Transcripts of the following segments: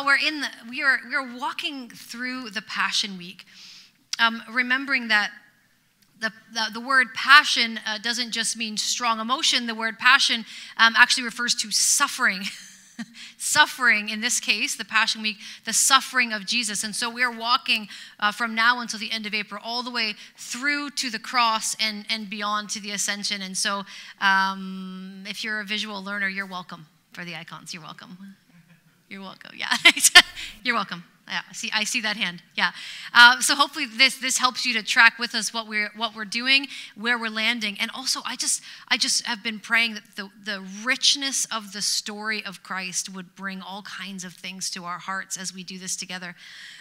We're in the, we are, we are walking through the Passion Week, um, remembering that the, the, the, word passion uh, doesn't just mean strong emotion. The word passion um, actually refers to suffering. suffering, in this case, the Passion Week, the suffering of Jesus. And so we're walking uh, from now until the end of April, all the way through to the cross and, and beyond to the ascension. And so um, if you're a visual learner, you're welcome for the icons. You're welcome. You're welcome. Yeah, you're welcome. Yeah, see, I see that hand. Yeah. Uh, so hopefully this this helps you to track with us what we're what we're doing, where we're landing, and also I just I just have been praying that the the richness of the story of Christ would bring all kinds of things to our hearts as we do this together.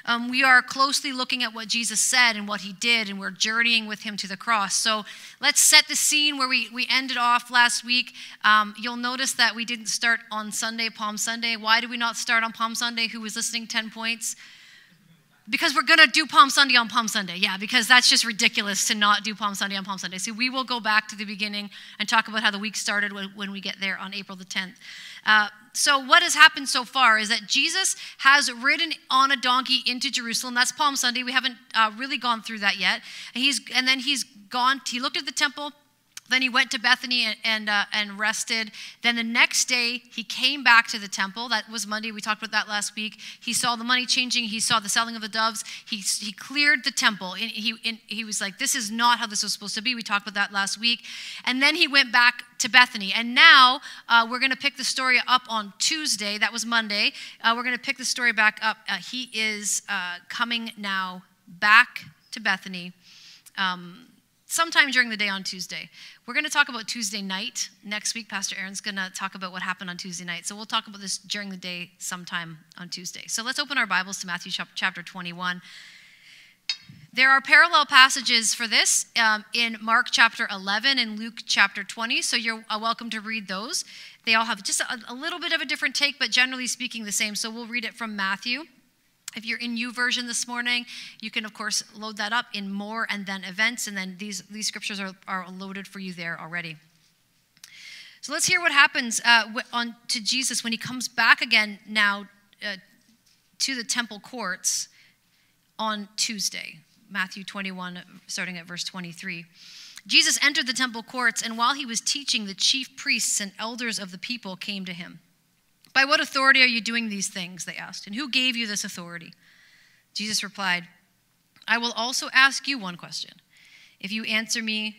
Um, we are closely looking at what Jesus said and what He did, and we're journeying with Him to the cross. So let's set the scene where we we ended off last week. Um, you'll notice that we didn't start on Sunday, Palm Sunday. Why did we not start on Palm Sunday? Who was listening? Ten points because we're going to do Palm Sunday on Palm Sunday. Yeah, because that's just ridiculous to not do Palm Sunday on Palm Sunday. So we will go back to the beginning and talk about how the week started when, when we get there on April the 10th. Uh, so what has happened so far is that Jesus has ridden on a donkey into Jerusalem. That's Palm Sunday. We haven't uh, really gone through that yet. And he's and then he's gone. He looked at the temple then he went to Bethany and, and, uh, and, rested. Then the next day, he came back to the temple. That was Monday. We talked about that last week. He saw the money changing. He saw the selling of the doves. He, he cleared the temple. And he, and he was like, This is not how this was supposed to be. We talked about that last week. And then he went back to Bethany. And now uh, we're going to pick the story up on Tuesday. That was Monday. Uh, we're going to pick the story back up. Uh, he is uh, coming now back to Bethany. Um, sometime during the day on Tuesday. We're going to talk about Tuesday night next week. Pastor Erin's going to talk about what happened on Tuesday night. So we'll talk about this during the day sometime on Tuesday. So let's open our Bibles to Matthew chapter 21. There are parallel passages for this um, in Mark chapter 11 and Luke chapter 20, so you're uh, welcome to read those. They all have just a, a little bit of a different take, but generally speaking, the same. So we'll read it from Matthew. If you're in YouVersion this morning, you can, of course, load that up in more and then events, and then these, these scriptures are, are loaded for you there already. So let's hear what happens uh, on, to Jesus when he comes back again now uh, to the temple courts on Tuesday. Matthew 21, starting at verse 23. Jesus entered the temple courts, and while he was teaching, the chief priests and elders of the people came to him. By what authority are you doing these things? They asked. And who gave you this authority? Jesus replied, I will also ask you one question. If you answer me,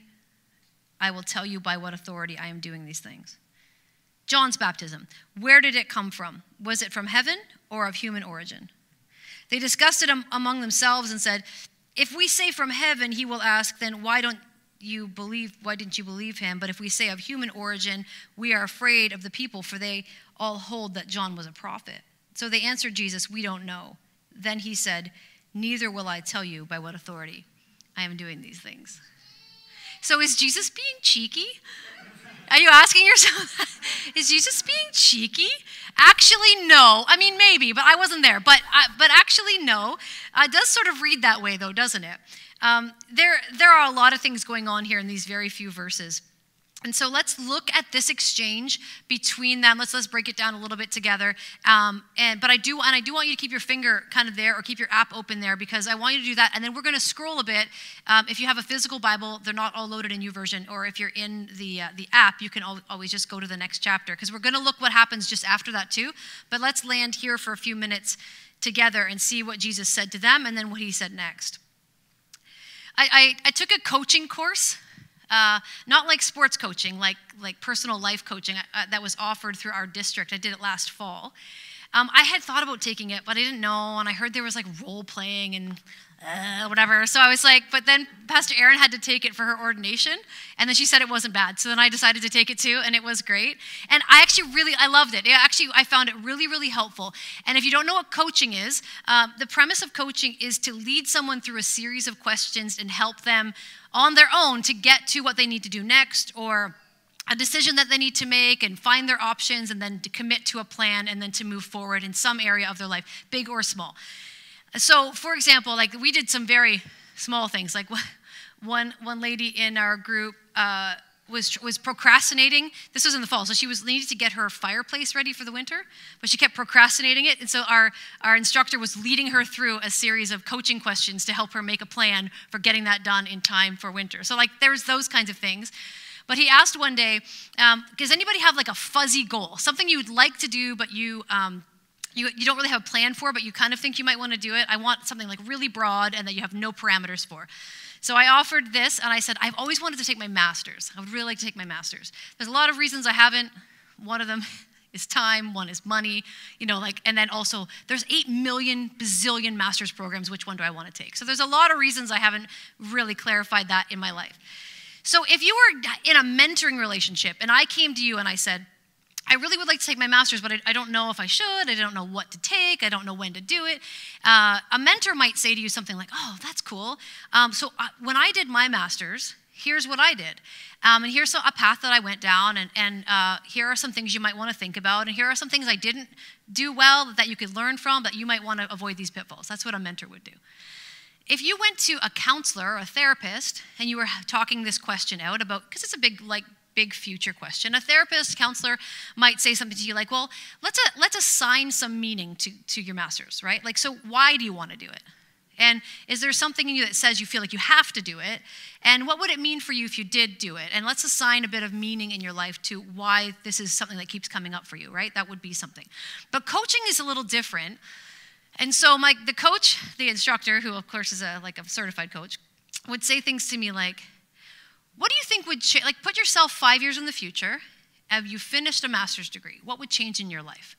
I will tell you by what authority I am doing these things. John's baptism, where did it come from? Was it from heaven or of human origin? They discussed it among themselves and said, If we say from heaven, he will ask, then why don't you believe why didn't you believe him but if we say of human origin we are afraid of the people for they all hold that John was a prophet. So they answered Jesus, We don't know. Then he said, Neither will I tell you by what authority I am doing these things. So is Jesus being cheeky? Are you asking yourself, is Jesus being cheeky? Actually, no. I mean, maybe, but I wasn't there. But, uh, but actually, no. Uh, it does sort of read that way, though, doesn't it? Um, there, there are a lot of things going on here in these very few verses. And so let's look at this exchange between them. Let's let's break it down a little bit together. Um, and but I do and I do want you to keep your finger kind of there or keep your app open there because I want you to do that. And then we're going to scroll a bit. Um, if you have a physical Bible, they're not all loaded in YouVersion. Or if you're in the uh, the app, you can always just go to the next chapter because we're going to look what happens just after that too. But let's land here for a few minutes together and see what Jesus said to them and then what he said next. I, I, I took a coaching course uh, not like sports coaching, like, like personal life coaching uh, that was offered through our district. I did it last fall. Um, I had thought about taking it, but I didn't know, and I heard there was like role playing and uh, whatever. So I was like, but then Pastor Erin had to take it for her ordination, and then she said it wasn't bad. So then I decided to take it too, and it was great. And I actually really, I loved it. Actually, I found it really, really helpful. And if you don't know what coaching is, uh, the premise of coaching is to lead someone through a series of questions and help them on their own to get to what they need to do next or a decision that they need to make and find their options and then to commit to a plan and then to move forward in some area of their life, big or small. So, for example, like we did some very small things. Like one, one lady in our group uh, was, was procrastinating. This was in the fall, so she was needed to get her fireplace ready for the winter, but she kept procrastinating it. And so our, our instructor was leading her through a series of coaching questions to help her make a plan for getting that done in time for winter. So, like, there's those kinds of things. But he asked one day, um, does anybody have like a fuzzy goal, something you'd like to do, but you um, you, you don't really have a plan for, but you kind of think you might want to do it. I want something like really broad and that you have no parameters for. So I offered this and I said, I've always wanted to take my master's. I would really like to take my master's. There's a lot of reasons I haven't. One of them is time, one is money, you know, like, and then also there's 8 million bazillion master's programs. Which one do I want to take? So there's a lot of reasons I haven't really clarified that in my life. So if you were in a mentoring relationship and I came to you and I said, I really would like to take my master's, but I, I, don't know if I should. I don't know what to take. I don't know when to do it. Uh, a mentor might say to you something like, Oh, that's cool. Um, so uh, when I did my master's, here's what I did. Um, and here's a path that I went down, and, and uh, here are some things you might want to think about, and here are some things I didn't do well that you could learn from that you might want to avoid these pitfalls. That's what a mentor would do. If you went to a counselor or a therapist and you were talking this question out about, because it's a big, like, big future question. A therapist, counselor might say something to you like, well, let's, uh, let's assign some meaning to, to your master's, right? Like, so why do you want to do it? And is there something in you that says you feel like you have to do it? And what would it mean for you if you did do it? And let's assign a bit of meaning in your life to why this is something that keeps coming up for you, right? That would be something. But coaching is a little different. And so my the coach, the instructor, who of course is a like a certified coach, would say things to me like, what do you think would change? Like, put yourself five years in the future. Have you finished a master's degree? What would change in your life?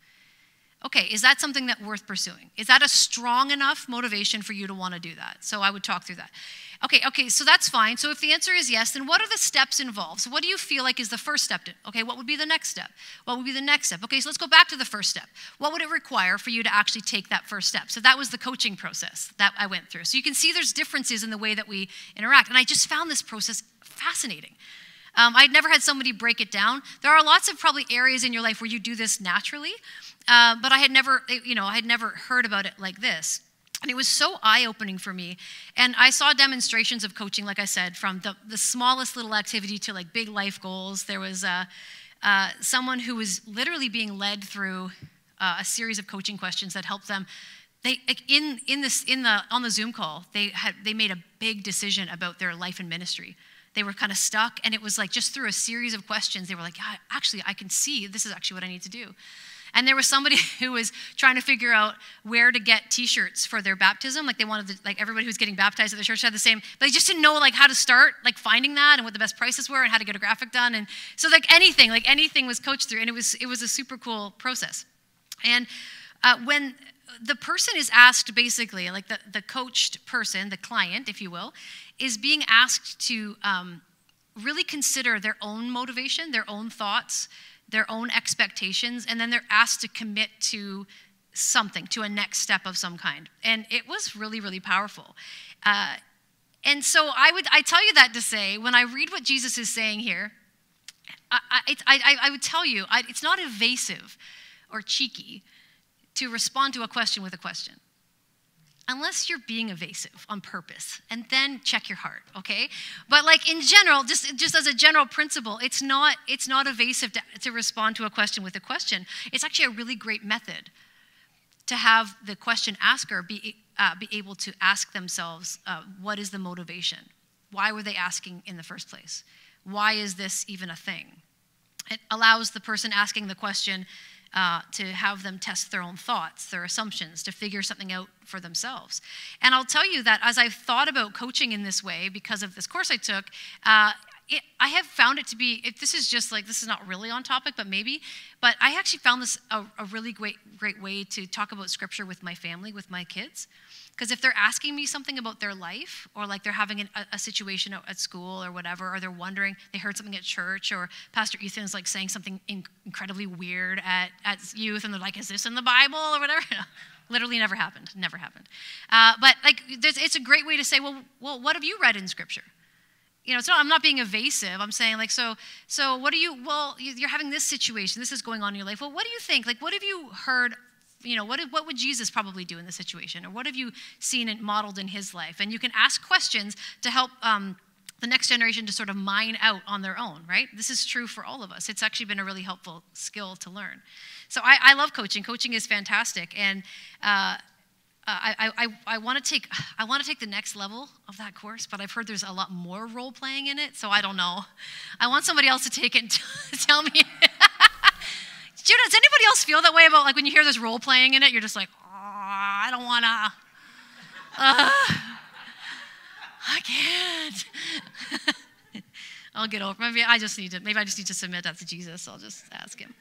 Okay, is that something that worth pursuing? Is that a strong enough motivation for you to want to do that? So I would talk through that. Okay, okay, so that's fine. So if the answer is yes, then what are the steps involved? So what do you feel like is the first step? To, okay, what would be the next step? What would be the next step? Okay, so let's go back to the first step. What would it require for you to actually take that first step? So that was the coaching process that I went through. So you can see there's differences in the way that we interact. And I just found this process fascinating. Um, I'd never had somebody break it down. There are lots of probably areas in your life where you do this naturally, uh, but I had never, you know, I had never heard about it like this. And it was so eye opening for me. And I saw demonstrations of coaching, like I said, from the, the smallest little activity to like big life goals. There was uh, uh, someone who was literally being led through uh, a series of coaching questions that helped them. They in in this in the on the Zoom call they had they made a big decision about their life and ministry. They were kind of stuck, and it was like just through a series of questions they were like, yeah, actually I can see this is actually what I need to do. And there was somebody who was trying to figure out where to get T-shirts for their baptism. Like they wanted, to, like everybody who was getting baptized at the church had the same, but they just didn't know like how to start, like finding that and what the best prices were and how to get a graphic done. And so like anything, like anything was coached through, and it was it was a super cool process. And uh, when the person is asked basically, like the, the coached person, the client, if you will, is being asked to um, really consider their own motivation, their own thoughts, their own expectations, and then they're asked to commit to something, to a next step of some kind. And it was really, really powerful. Uh, and so I would I tell you that to say, when I read what Jesus is saying here, I, I, I, I would tell you I, it's not evasive or cheeky to respond to a question with a question unless you're being evasive on purpose and then check your heart okay? But like in general just just as a general principle it's not it's not evasive to, to respond to a question with a question. It's actually a really great method to have the question asker be uh, be able to ask themselves uh, what is the motivation? Why were they asking in the first place? Why is this even a thing? It allows the person asking the question uh, to have them test their own thoughts, their assumptions, to figure something out for themselves. And I'll tell you that as I've thought about coaching in this way, because of this course I took, uh, it, I have found it to be, if this is just like, this is not really on topic, but maybe, but I actually found this a, a really great, great way to talk about scripture with my family, with my kids. Because if they're asking me something about their life, or like they're having an, a, a, situation at school or whatever, or they're wondering, they heard something at church, or Pastor Ethan's like saying something in, incredibly weird at, at youth, and they're like, is this in the Bible or whatever? Literally never happened, never happened. Uh, but like, it's a great way to say, well, well, what have you read in Scripture? You know, not, I'm not being evasive. I'm saying like, so, so what do you, well, you're having this situation, this is going on in your life. Well, what do you think? Like, what have you heard you know, what, what would Jesus probably do in this situation? Or what have you seen and modeled in his life? And you can ask questions to help um, the next generation to sort of mine out on their own, right? This is true for all of us. It's actually been a really helpful skill to learn. So I, I love coaching. Coaching is fantastic, and uh, I, I, I want to take I want to take the next level of that course, but I've heard there's a lot more role playing in it, so I don't know. I want somebody else to take it and tell me. Judah, does anybody else feel that way about like when you hear this role playing in it? You're just like, oh, I don't want to. Uh, I can't. I'll get over. Maybe I just need to. Maybe I just need to submit that to Jesus. I'll just ask him.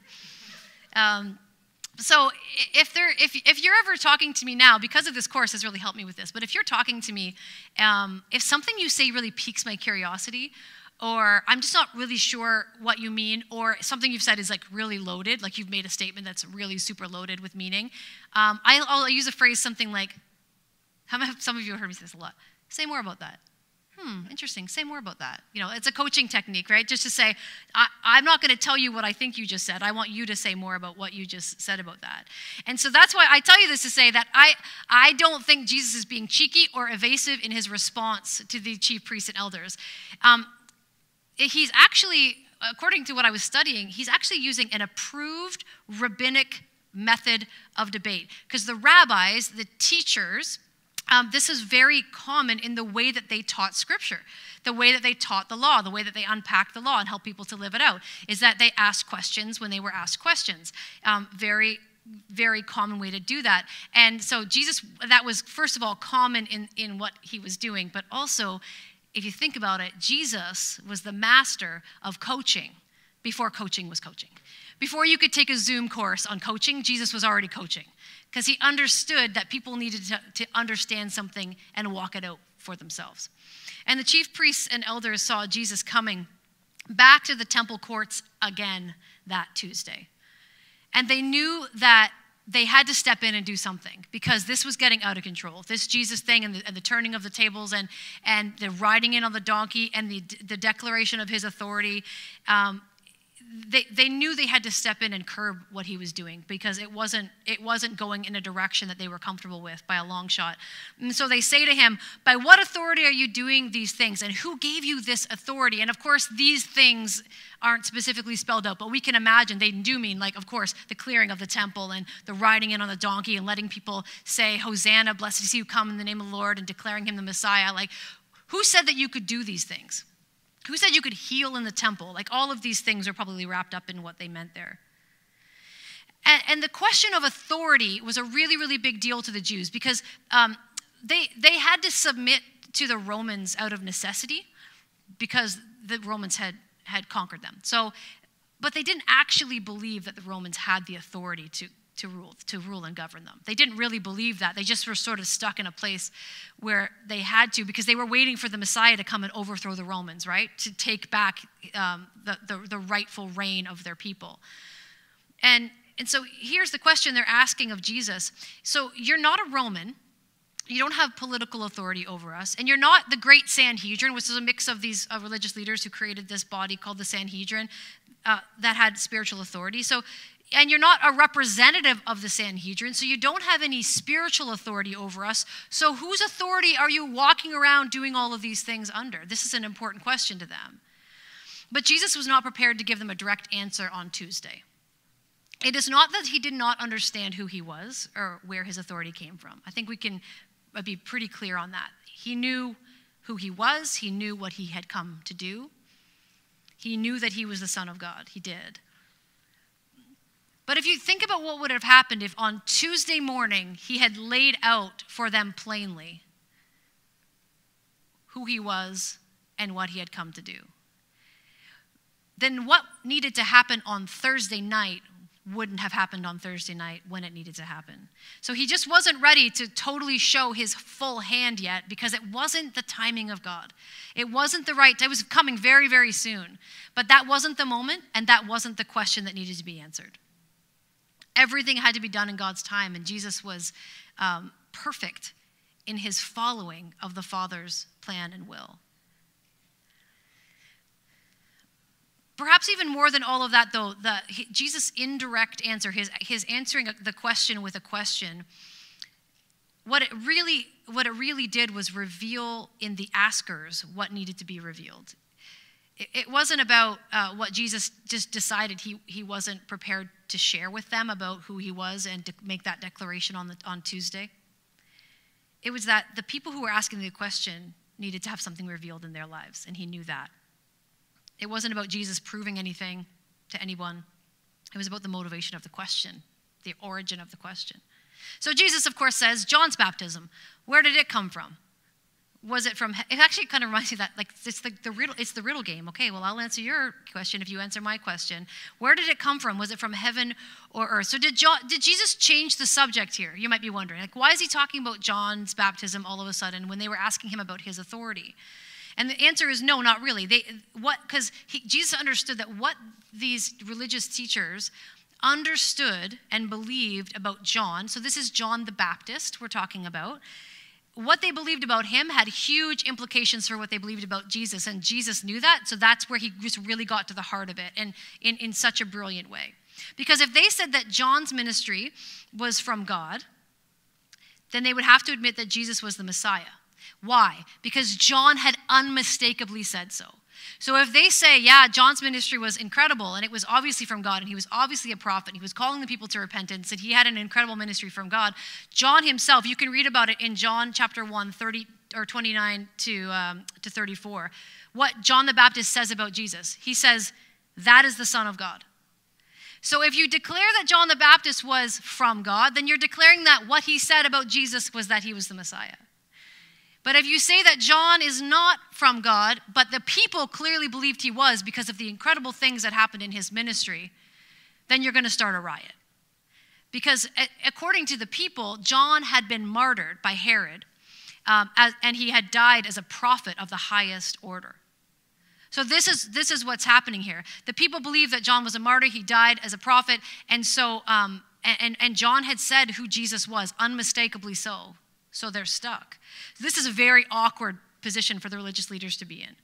Um, so if there, if if you're ever talking to me now, because of this course has really helped me with this. But if you're talking to me, um, if something you say really piques my curiosity, or I'm just not really sure what you mean, or something you've said is like really loaded, like you've made a statement that's really super loaded with meaning, um, I, will use a phrase something like, some of you have heard me say this a lot. Say more about that. Hmm, interesting. Say more about that. You know, it's a coaching technique, right? Just to say, I, am not going to tell you what I think you just said. I want you to say more about what you just said about that. And so that's why I tell you this to say that I, I don't think Jesus is being cheeky or evasive in his response to the chief priests and elders. Um, he's actually, according to what I was studying, he's actually using an approved rabbinic method of debate. Because the rabbis, the teachers, um, this is very common in the way that they taught scripture, the way that they taught the law, the way that they unpacked the law and helped people to live it out, is that they asked questions when they were asked questions. Um, very very common way to do that. And so Jesus, that was first of all common in, in what he was doing, but also, if you think about it, Jesus was the master of coaching before coaching was coaching. Before you could take a Zoom course on coaching, Jesus was already coaching because he understood that people needed to, to, understand something and walk it out for themselves. And the chief priests and elders saw Jesus coming back to the temple courts again that Tuesday. And they knew that they had to step in and do something because this was getting out of control. This Jesus thing and the, and the, turning of the tables and, and the riding in on the donkey and the, the declaration of his authority. Um, they, they knew they had to step in and curb what he was doing because it wasn't it wasn't going in a direction that they were comfortable with by a long shot. And so they say to him by what authority are you doing these things? And who gave you this authority? And of course these things aren't specifically spelled out but we can imagine they do mean like of course the clearing of the temple and the riding in on the donkey and letting people say hosanna blessed is he who come in the name of the lord and declaring him the messiah. Like who said that you could do these things who said you could heal in the temple? Like all of these things are probably wrapped up in what they meant there. And, and the question of authority was a really, really big deal to the Jews because um, they, they had to submit to the Romans out of necessity because the Romans had, had conquered them. So, but they didn't actually believe that the Romans had the authority to, to rule to rule and govern them. They didn't really believe that. They just were sort of stuck in a place where they had to because they were waiting for the Messiah to come and overthrow the Romans, right? To take back um, the, the, the rightful reign of their people. And and so here's the question they're asking of Jesus. So you're not a Roman. You don't have political authority over us. And you're not the great Sanhedrin, which is a mix of these uh, religious leaders who created this body called the Sanhedrin uh, that had spiritual authority. So and you're not a representative of the Sanhedrin, so you don't have any spiritual authority over us. So, whose authority are you walking around doing all of these things under? This is an important question to them. But Jesus was not prepared to give them a direct answer on Tuesday. It is not that he did not understand who he was or where his authority came from. I think we can be pretty clear on that. He knew who he was, he knew what he had come to do, he knew that he was the Son of God. He did. But if you think about what would have happened if on Tuesday morning he had laid out for them plainly who he was and what he had come to do, then what needed to happen on Thursday night wouldn't have happened on Thursday night when it needed to happen. So he just wasn't ready to totally show his full hand yet because it wasn't the timing of God. It wasn't the right, time, it was coming very, very soon. But that wasn't the moment, and that wasn't the question that needed to be answered. Everything had to be done in God's time, and Jesus was um, perfect in his following of the Father's plan and will. Perhaps even more than all of that, though, the, Jesus' indirect answer, his, his answering the question with a question, what it really what it really did was reveal in the askers what needed to be revealed. It, it wasn't about uh, what Jesus just decided he, he wasn't prepared to share with them about who he was and to make that declaration on, the, on Tuesday. It was that the people who were asking the question needed to have something revealed in their lives, and he knew that. It wasn't about Jesus proving anything to anyone, it was about the motivation of the question, the origin of the question. So Jesus, of course, says, John's baptism, where did it come from? Was it from? It actually kind of reminds me that like it's the, the riddle. It's the riddle game. Okay, well I'll answer your question if you answer my question. Where did it come from? Was it from heaven or earth? So did John? Did Jesus change the subject here? You might be wondering, like, why is he talking about John's baptism all of a sudden when they were asking him about his authority? And the answer is no, not really. They what because Jesus understood that what these religious teachers understood and believed about John. So this is John the Baptist we're talking about. What they believed about him had huge implications for what they believed about Jesus, and Jesus knew that. So that's where he just really got to the heart of it, and in, in such a brilliant way. Because if they said that John's ministry was from God, then they would have to admit that Jesus was the Messiah. Why? Because John had unmistakably said so. So if they say, yeah, John's ministry was incredible and it was obviously from God and he was obviously a prophet, and he was calling the people to repentance and he had an incredible ministry from God, John himself, you can read about it in John chapter 1, 30 or 29 to, um, to 34. What John the Baptist says about Jesus, he says, that is the Son of God. So if you declare that John the Baptist was from God, then you're declaring that what he said about Jesus was that he was the Messiah. But if you say that John is not from God, but the people clearly believed he was because of the incredible things that happened in his ministry, then you're going to start a riot. Because according to the people, John had been martyred by Herod, um, as, and he had died as a prophet of the highest order. So this is this is what's happening here. The people believe that John was a martyr; he died as a prophet, and so um, and and John had said who Jesus was, unmistakably so. So they're stuck. This is a very awkward position for the religious leaders to be in.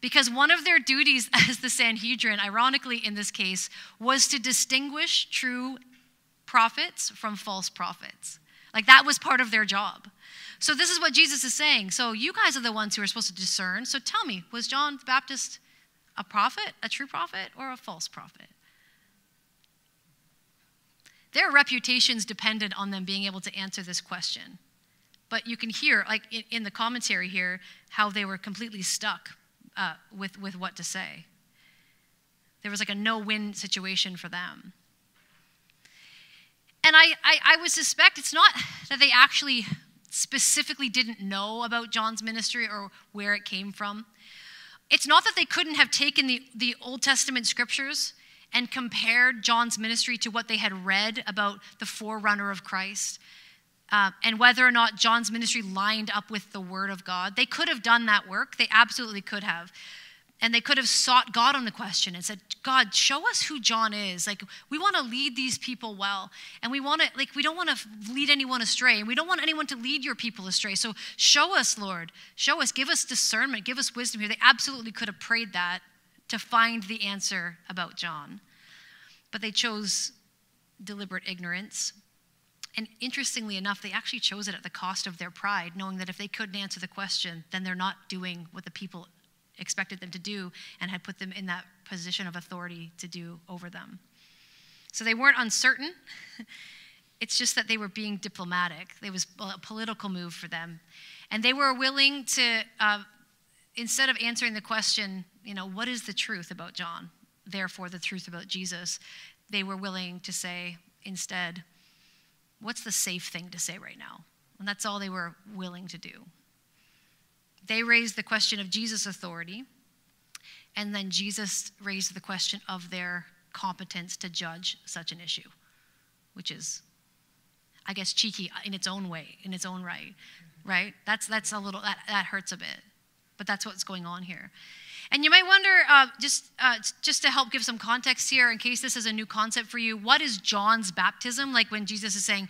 Because one of their duties as the Sanhedrin, ironically in this case, was to distinguish true prophets from false prophets. Like that was part of their job. So this is what Jesus is saying. So you guys are the ones who are supposed to discern. So tell me, was John the Baptist a prophet, a true prophet, or a false prophet? Their reputations depended on them being able to answer this question. But you can hear, like in, in the commentary here, how they were completely stuck uh, with, with what to say. There was like a no win situation for them. And I, I, I would suspect it's not that they actually specifically didn't know about John's ministry or where it came from. It's not that they couldn't have taken the, the Old Testament scriptures and compared John's ministry to what they had read about the forerunner of Christ uh, and whether or not John's ministry lined up with the Word of God. They could have done that work. They absolutely could have. And they could have sought God on the question and said, God, show us who John is. Like, we want to lead these people well. And we want to, like, we don't want to lead anyone astray. And we don't want anyone to lead your people astray. So show us, Lord. Show us. Give us discernment. Give us wisdom here. They absolutely could have prayed that to find the answer about John. But they chose deliberate ignorance. And interestingly enough, they actually chose it at the cost of their pride, knowing that if they couldn't answer the question, then they're not doing what the people expected them to do and had put them in that position of authority to do over them. So they weren't uncertain. it's just that they were being diplomatic. It was a political move for them. And they were willing to, uh, instead of answering the question, you know, what is the truth about John? Therefore, the truth about Jesus, they were willing to say instead, what's the safe thing to say right now? And that's all they were willing to do. They raised the question of Jesus' authority, and then Jesus raised the question of their competence to judge such an issue, which is, I guess, cheeky in its own way, in its own right, right? That's, that's a little, that, that hurts a bit, but that's what's going on here. And you might wonder, uh, just, uh, just to help give some context here, in case this is a new concept for you, what is John's baptism? Like when Jesus is saying,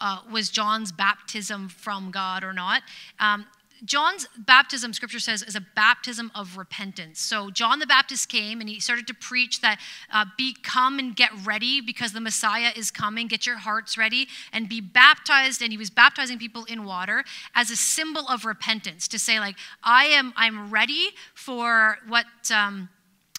uh, was John's baptism from God or not? Um, John's baptism, scripture says, is a baptism of repentance. So John the Baptist came and he started to preach that uh, be come and get ready because the Messiah is coming. Get your hearts ready and be baptized. And he was baptizing people in water as a symbol of repentance to say, like, I am, I'm ready for what. Um,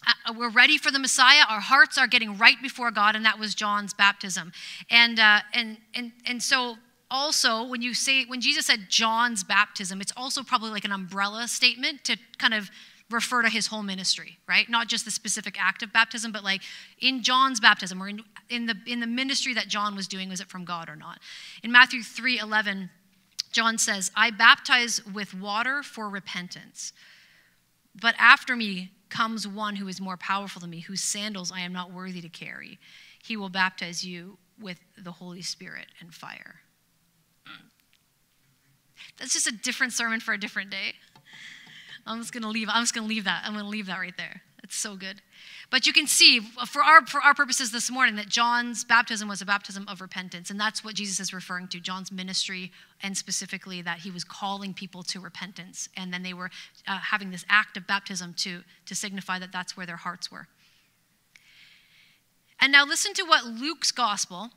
uh, we're ready for the Messiah. Our hearts are getting right before God, and that was John's baptism. And uh, and and and so also when you say when jesus said john's baptism it's also probably like an umbrella statement to kind of refer to his whole ministry right? Not just the specific act of baptism but like in john's baptism or in, in the in the ministry that john was doing was it from god or not? In matthew 3 11 john says i baptize with water for repentance but after me comes one who is more powerful than me whose sandals i am not worthy to carry. He will baptize you with the holy spirit and fire that's just a different sermon for a different day. I'm just gonna leave. I'm just gonna leave that. I'm gonna leave that right there. It's so good. But you can see, for our for our purposes this morning, that John's baptism was a baptism of repentance, and that's what Jesus is referring to. John's ministry, and specifically that he was calling people to repentance, and then they were uh, having this act of baptism to to signify that that's where their hearts were. And now listen to what Luke's gospel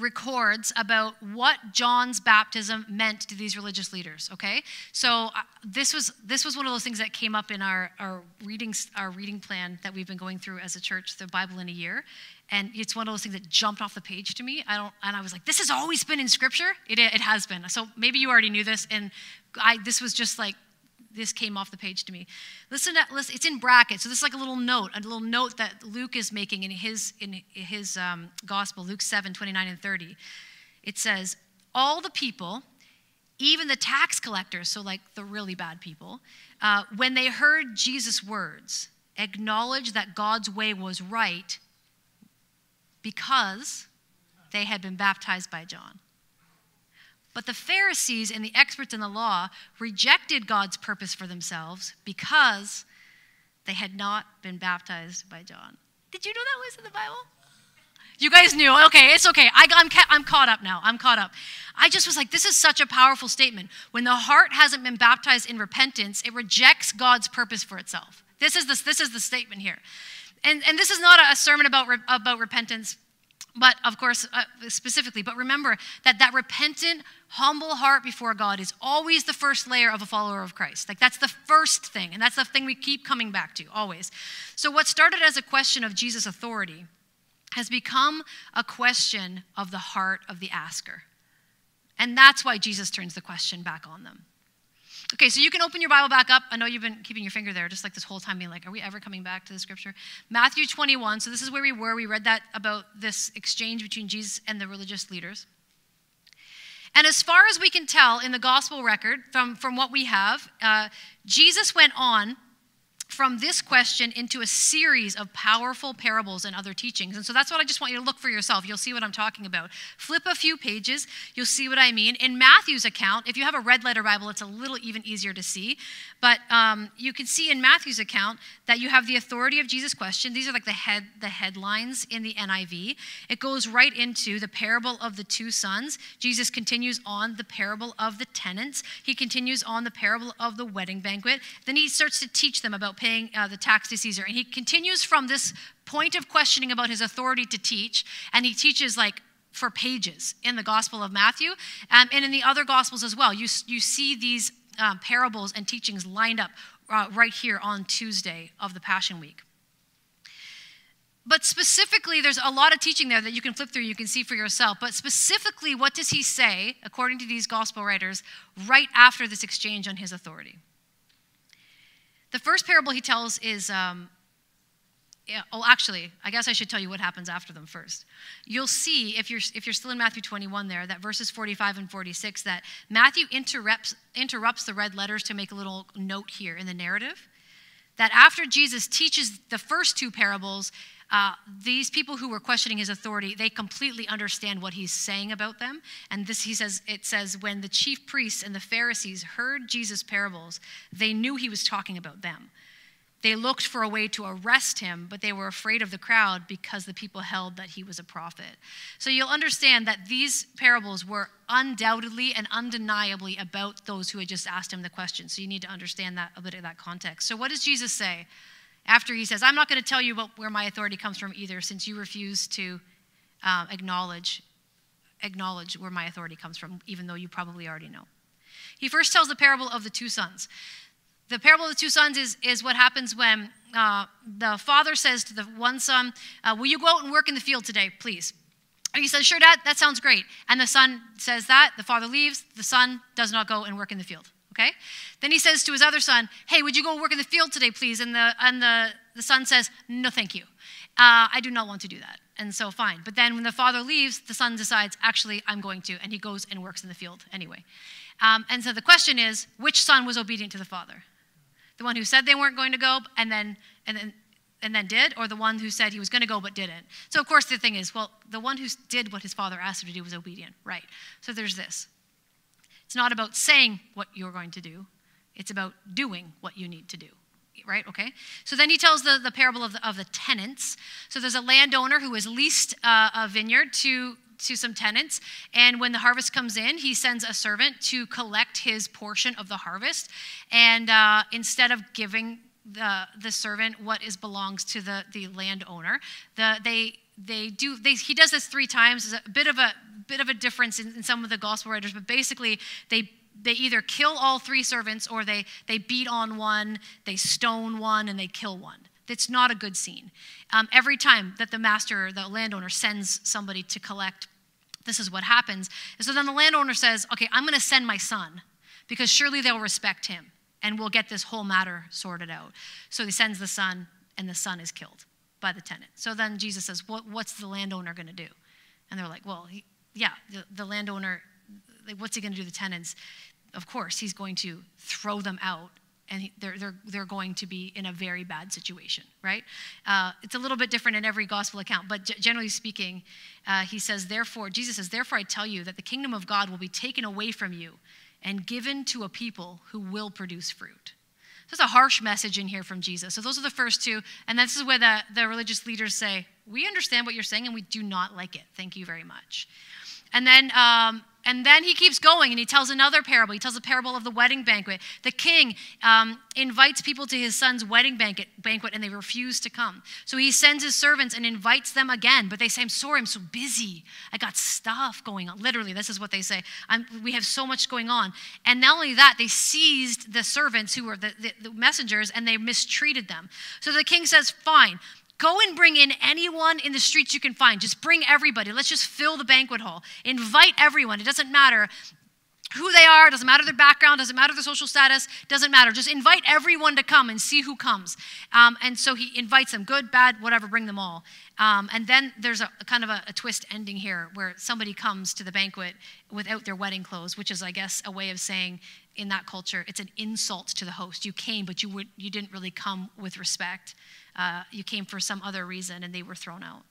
records about what John's baptism meant to these religious leaders. Okay, so uh, this was this was one of those things that came up in our our reading our reading plan that we've been going through as a church, the Bible in a year, and it's one of those things that jumped off the page to me. I don't, and I was like, this has always been in Scripture. It it has been. So maybe you already knew this, and I this was just like this came off the page to me. Listen, to, listen, it's in brackets. So this is like a little note, a little note that Luke is making in his in his um, gospel, Luke 7, 29 and 30. It says, All the people, even the tax collectors, so like the really bad people, uh, when they heard Jesus' words, acknowledged that God's way was right because they had been baptized by John. But the Pharisees and the experts in the law rejected God's purpose for themselves because they had not been baptized by John. Did you know that was in the Bible? You guys knew. Okay, it's okay. I, am I'm, I'm caught up now. I'm caught up. I just was like, this is such a powerful statement. When the heart hasn't been baptized in repentance, it rejects God's purpose for itself. This is, this, this is the statement here. And, and this is not a sermon about, about repentance but of course uh, specifically but remember that that repentant humble heart before god is always the first layer of a follower of christ. Like that's the first thing and that's the thing we keep coming back to always. So what started as a question of jesus authority has become a question of the heart of the asker. And that's why jesus turns the question back on them Okay, so you can open your Bible back up. I know you've been keeping your finger there just like this whole time, being like, are we ever coming back to the scripture? Matthew 21. So this is where we were. We read that about this exchange between Jesus and the religious leaders. And as far as we can tell in the gospel record, from, from what we have, uh, Jesus went on from this question into a series of powerful parables and other teachings. And so that's what I just want you to look for yourself. You'll see what I'm talking about. Flip a few pages, you'll see what I mean. In Matthew's account, if you have a red letter Bible, it's a little even easier to see. But um, you can see in Matthew's account that you have the authority of Jesus' question. These are like the head the headlines in the NIV. It goes right into the parable of the two sons. Jesus continues on the parable of the tenants. He continues on the parable of the wedding banquet. Then he starts to teach them about paying uh, the tax to Caesar. And he continues from this point of questioning about his authority to teach, and he teaches like for pages in the Gospel of Matthew um, and in the other Gospels as well. You, you see these um, parables and teachings lined up uh, right here on Tuesday of the Passion Week. But specifically, there's a lot of teaching there that you can flip through, you can see for yourself. But specifically, what does he say, according to these gospel writers, right after this exchange on his authority? The first parable he tells is, um, yeah, oh, actually, I guess I should tell you what happens after them first. You'll see, if you're, if you're still in Matthew 21 there, that verses 45 and 46, that Matthew interrupts, interrupts the red letters to make a little note here in the narrative. That after Jesus teaches the first two parables, uh, these people who were questioning his authority, they completely understand what he's saying about them. And this, he says, it says, when the chief priests and the Pharisees heard Jesus' parables, they knew he was talking about them. They looked for a way to arrest him, but they were afraid of the crowd because the people held that he was a prophet. So you'll understand that these parables were undoubtedly and undeniably about those who had just asked him the question. So you need to understand that a bit of that context. So what does Jesus say after he says, I'm not going to tell you about where my authority comes from either, since you refuse to uh, acknowledge acknowledge where my authority comes from, even though you probably already know. He first tells the parable of the two sons. The parable of the two sons is, is what happens when uh, the father says to the one son, uh, Will you go out and work in the field today, please? And he says, Sure, Dad, that sounds great. And the son says that. The father leaves. The son does not go and work in the field. Okay? Then he says to his other son, Hey, would you go work in the field today, please? And the, and the, the son says, No, thank you. Uh, I do not want to do that. And so, fine. But then when the father leaves, the son decides, Actually, I'm going to. And he goes and works in the field anyway. Um, and so the question is, which son was obedient to the father? The one who said they weren't going to go and then, and then, and then did, or the one who said he was going to go but didn't? So, of course, the thing is, well, the one who did what his father asked him to do was obedient, right? So there's this. It's not about saying what you're going to do, it's about doing what you need to do right? Okay. So then he tells the, the parable of the, of the tenants. So there's a landowner who has leased uh, a vineyard to to some tenants. And when the harvest comes in, he sends a servant to collect his portion of the harvest. And uh, instead of giving the, the servant what is belongs to the, the landowner, the, they, they do, they, he does this three times. There's a bit of a, bit of a difference in, in some of the gospel writers, but basically they they either kill all three servants or they, they beat on one, they stone one, and they kill one. It's not a good scene. Um, every time that the master, the landowner, sends somebody to collect this is what happens. And so then the landowner says, okay, I'm going to send my son because surely they'll respect him and we'll get this whole matter sorted out. So he sends the son, and the son is killed by the tenant. So then Jesus says, what, What's the landowner going to do? And they're like, Well, he, yeah, the, the landowner, what's he going to do to the tenants? Of course, he's going to throw them out and they're, they're, they're going to be in a very bad situation, right? Uh, it's a little bit different in every gospel account, but generally speaking, uh, he says, therefore, Jesus says, therefore I tell you that the kingdom of God will be taken away from you and given to a people who will produce fruit. So it's a harsh message in here from Jesus. So those are the first two. And this is where the, the religious leaders say, We understand what you're saying and we do not like it. Thank you very much. And then um, and then he keeps going and he tells another parable. He tells a parable of the wedding banquet. The king um, invites people to his son's wedding banquet, banquet and they refuse to come. So he sends his servants and invites them again. But they say, I'm sorry, I'm so busy. I got stuff going on. Literally, this is what they say. we have so much going on. And not only that, they seized the servants who were the, the, the messengers and they mistreated them. So the king says, Fine, Go and bring in anyone in the streets you can find. Just bring everybody. Let's just fill the banquet hall. Invite everyone. It doesn't matter who they are, doesn't matter their background, doesn't matter their social status, doesn't matter. Just invite everyone to come and see who comes. Um, and so he invites them, good, bad, whatever, bring them all. Um, and then there's a, a kind of a, a, twist ending here where somebody comes to the banquet without their wedding clothes, which is, I guess, a way of saying in that culture, it's an insult to the host. You came, but you, you didn't really come with respect. Uh, you came for some other reason and they were thrown out.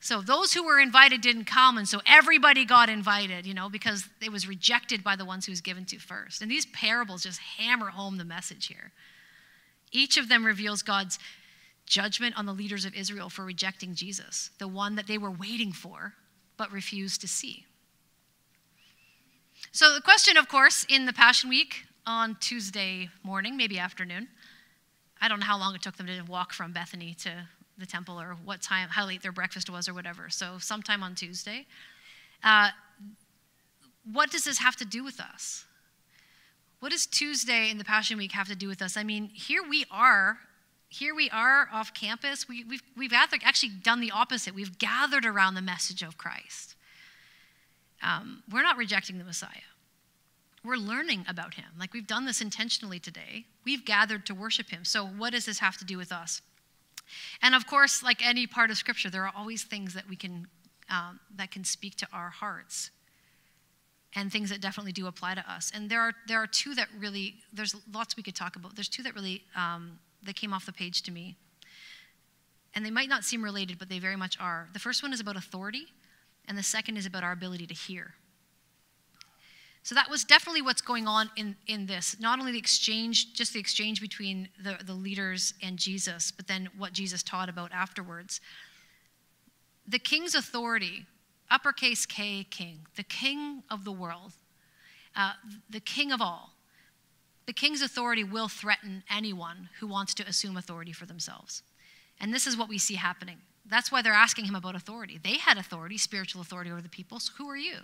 So those who were invited didn't come, and so everybody got invited, you know, because it was rejected by the ones who was given to first. And these parables just hammer home the message here. Each of them reveals God's judgment on the leaders of Israel for rejecting Jesus, the one that they were waiting for but refused to see. So, the question, of course, in the Passion Week on Tuesday morning, maybe afternoon, I don't know how long it took them to walk from Bethany to the temple or what time, how late their breakfast was or whatever. So, sometime on Tuesday. Uh, what does this have to do with us? What does Tuesday in the Passion Week have to do with us? I mean, here we are. Here we are off campus. We, we've, we've actually done the opposite. We've gathered around the message of Christ. Um, we're not rejecting the Messiah we're learning about him. Like we've done this intentionally today. We've gathered to worship him. So, what does this have to do with us? And of course, like any part of Scripture, there are always things that we can um, that can speak to our hearts, and things that definitely do apply to us. And there are there are two that really there's lots we could talk about. There's two that really um, that came off the page to me, and they might not seem related, but they very much are. The first one is about authority, and the second is about our ability to hear. So that was definitely what's going on in, in this. Not only the exchange, just the exchange between the, the leaders and Jesus, but then what Jesus taught about afterwards. The king's authority, uppercase K, king, the king of the world, uh, the king of all, the king's authority will threaten anyone who wants to assume authority for themselves. And this is what we see happening. That's why they're asking him about authority. They had authority, spiritual authority over the people. So who are you?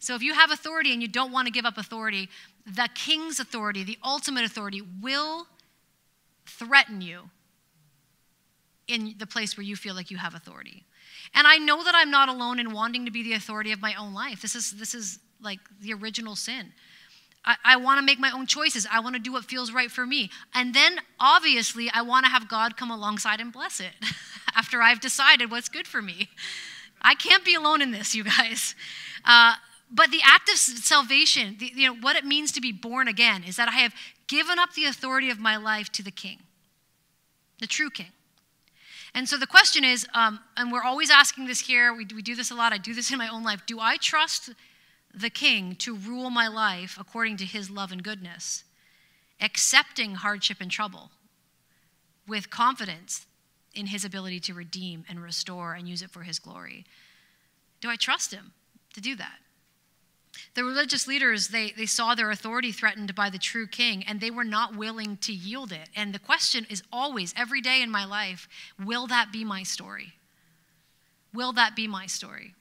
So if you have authority and you don't want to give up authority, the king's authority, the ultimate authority, will threaten you in the place where you feel like you have authority. And I know that I'm not alone in wanting to be the authority of my own life. This is this is like the original sin. I, I want to make my own choices. I want to do what feels right for me. And then, obviously, I want to have God come alongside and bless it after I've decided what's good for me. I can't be alone in this, you guys. Uh, but the act of salvation, the, you know, what it means to be born again, is that I have given up the authority of my life to the King, the true King. And so the question is, um, and we're always asking this here, we, we do this a lot, I do this in my own life do I trust the king to rule my life according to his love and goodness, accepting hardship and trouble with confidence in his ability to redeem and restore and use it for his glory. Do I trust him to do that? The religious leaders, they, they saw their authority threatened by the true king, and they were not willing to yield it. And the question is always, every day in my life, will that be my story? Will that be my story?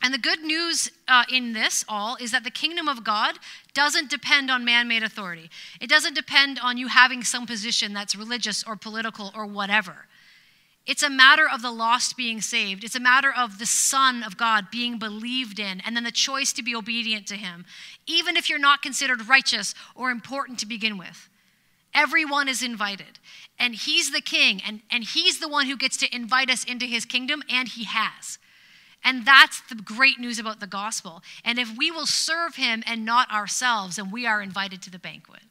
And the good news uh, in this all is that the kingdom of God doesn't depend on man made authority. It doesn't depend on you having some position that's religious or political or whatever. It's a matter of the lost being saved. It's a matter of the Son of God being believed in, and then the choice to be obedient to Him, even if you're not considered righteous or important to begin with. Everyone is invited. And He's the King, and, and He's the one who gets to invite us into His kingdom, and He has. And that's the great news about the gospel. And if we will serve him and not ourselves, then we are invited to the banquet.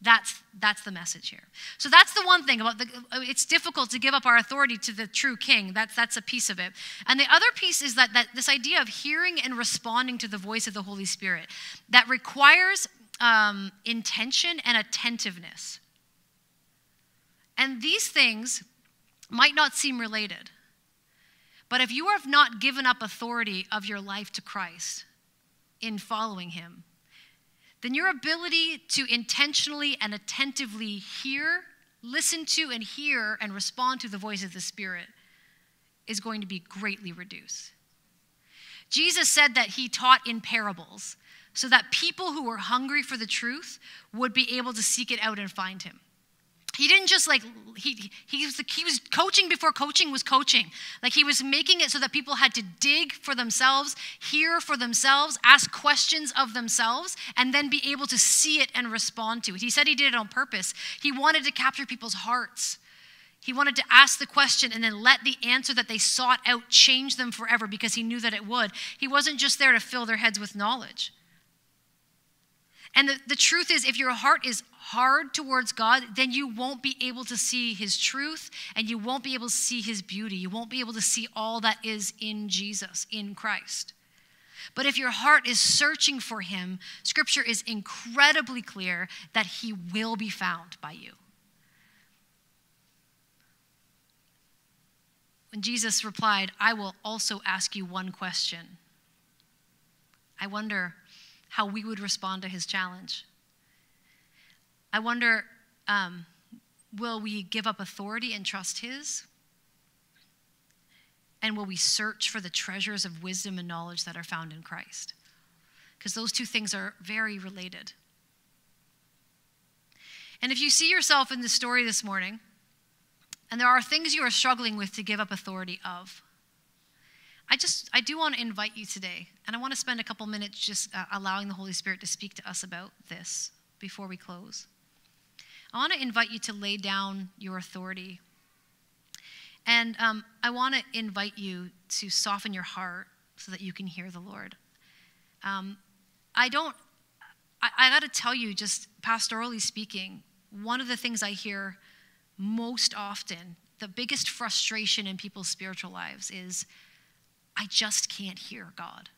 That's, that's the message here. So that's the one thing about the, it's difficult to give up our authority to the true king. That's, that's a piece of it. And the other piece is that, that this idea of hearing and responding to the voice of the Holy Spirit that requires um, intention and attentiveness. And these things might not seem related. But if you have not given up authority of your life to Christ in following him, then your ability to intentionally and attentively hear, listen to, and hear and respond to the voice of the Spirit is going to be greatly reduced. Jesus said that he taught in parables so that people who were hungry for the truth would be able to seek it out and find him he didn't just like he he was he was coaching before coaching was coaching. Like he was making it so that people had to dig for themselves hear for themselves ask questions of themselves and then be able to see it and respond to it. He said he did it on purpose. He wanted to capture people's hearts. He wanted to ask the question and then let the answer that they sought out change them forever because he knew that it would. He wasn't just there to fill their heads with knowledge and the, the truth is, if your heart is hard towards God, then you won't be able to see His truth and you won't be able to see His beauty. You won't be able to see all that is in Jesus, in Christ. But if your heart is searching for Him, Scripture is incredibly clear that He will be found by you. When Jesus replied, I will also ask you one question. I wonder how we would respond to his challenge. I wonder um, will we give up authority and trust his? And will we search for the treasures of wisdom and knowledge that are found in Christ? Because those two things are very related. And if you see yourself in this story this morning, and there are things you are struggling with to give up authority of, I just, I do want to invite you today, and I want to spend a couple minutes just uh, allowing the Holy Spirit to speak to us about this before we close. I want to invite you to lay down your authority. And um, I want to invite you to soften your heart so that you can hear the Lord. Um, I don't, I, I got to tell you, just pastorally speaking, one of the things I hear most often, the biggest frustration in people's spiritual lives is I just can't hear God.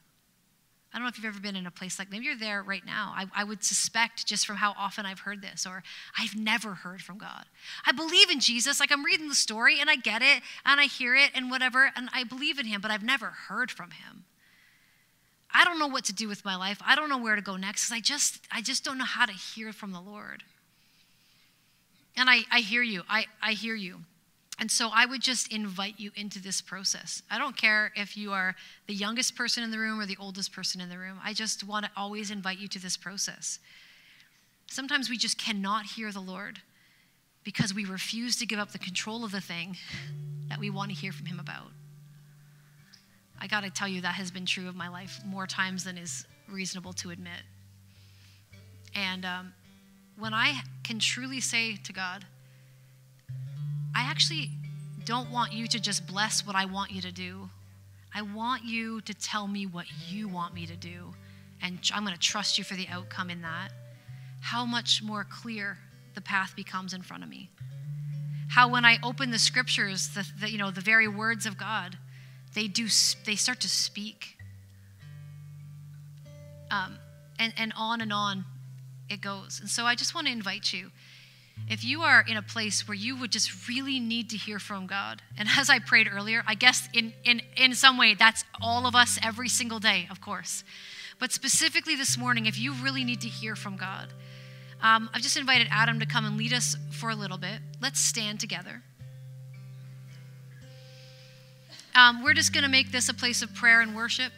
I don't know if you've ever been in a place like maybe you're there right now. I, I, would suspect just from how often I've heard this, or I've never heard from God. I believe in Jesus, like I'm reading the story and I get it and I hear it and whatever, and I believe in him, but I've never heard from him. I don't know what to do with my life. I don't know where to go next because I just I just don't know how to hear from the Lord. And I, I hear you. I, I hear you. And so I would just invite you into this process. I don't care if you are the youngest person in the room or the oldest person in the room. I just want to always invite you to this process. Sometimes we just cannot hear the Lord because we refuse to give up the control of the thing that we want to hear from Him about. I got to tell you, that has been true of my life more times than is reasonable to admit. And um, when I can truly say to God, I actually don't want you to just bless what I want you to do. I want you to tell me what you want me to do. And I'm going to trust you for the outcome in that. How much more clear the path becomes in front of me. How when I open the scriptures, the, the you know the very words of God, they do they start to speak. Um, and, and on and on it goes. And so I just want to invite you if you are in a place where you would just really need to hear from God, and as I prayed earlier, I guess in, in, in some way that's all of us every single day, of course. But specifically this morning, if you really need to hear from God, um, I've just invited Adam to come and lead us for a little bit. Let's stand together. Um, we're just going to make this a place of prayer and worship.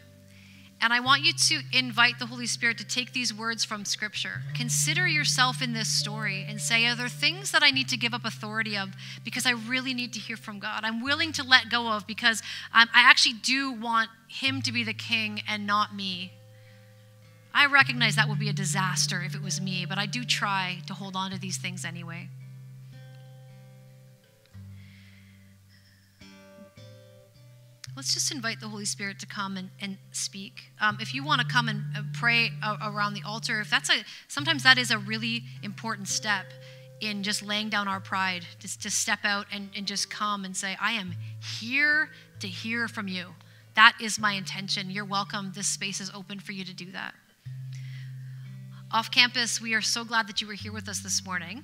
And I want you to invite the Holy Spirit to take these words from Scripture. Consider yourself in this story and say, Are there things that I need to give up authority of because I really need to hear from God? I'm willing to let go of because um, I actually do want Him to be the king and not me. I recognize that would be a disaster if it was me, but I do try to hold on to these things anyway. Let's just invite the Holy Spirit to come and, and speak. Um, if you want to come and uh, pray around the altar, if that's a sometimes that is a really important step in just laying down our pride, just to step out and, and just come and say, I am here to hear from you. That is my intention. You're welcome. This space is open for you to do that. Off campus, we are so glad that you were here with us this morning.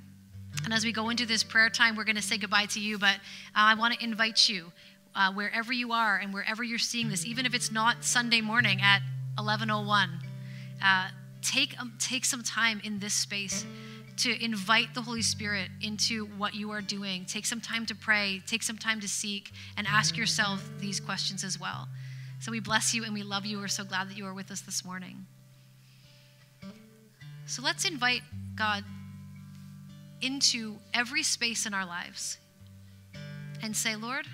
And as we go into this prayer time, we're going to say goodbye to you, but uh, I want to invite you uh, wherever you are and wherever you're seeing this, even if it's not Sunday morning at 11:01. Uh, take um, take some time in this space to invite the Holy Spirit into what you are doing. Take some time to pray. Take some time to seek and ask yourself these questions as well. So we bless you and we love you. We're so glad that you are with us this morning. So let's invite God into every space in our lives and say, Lord,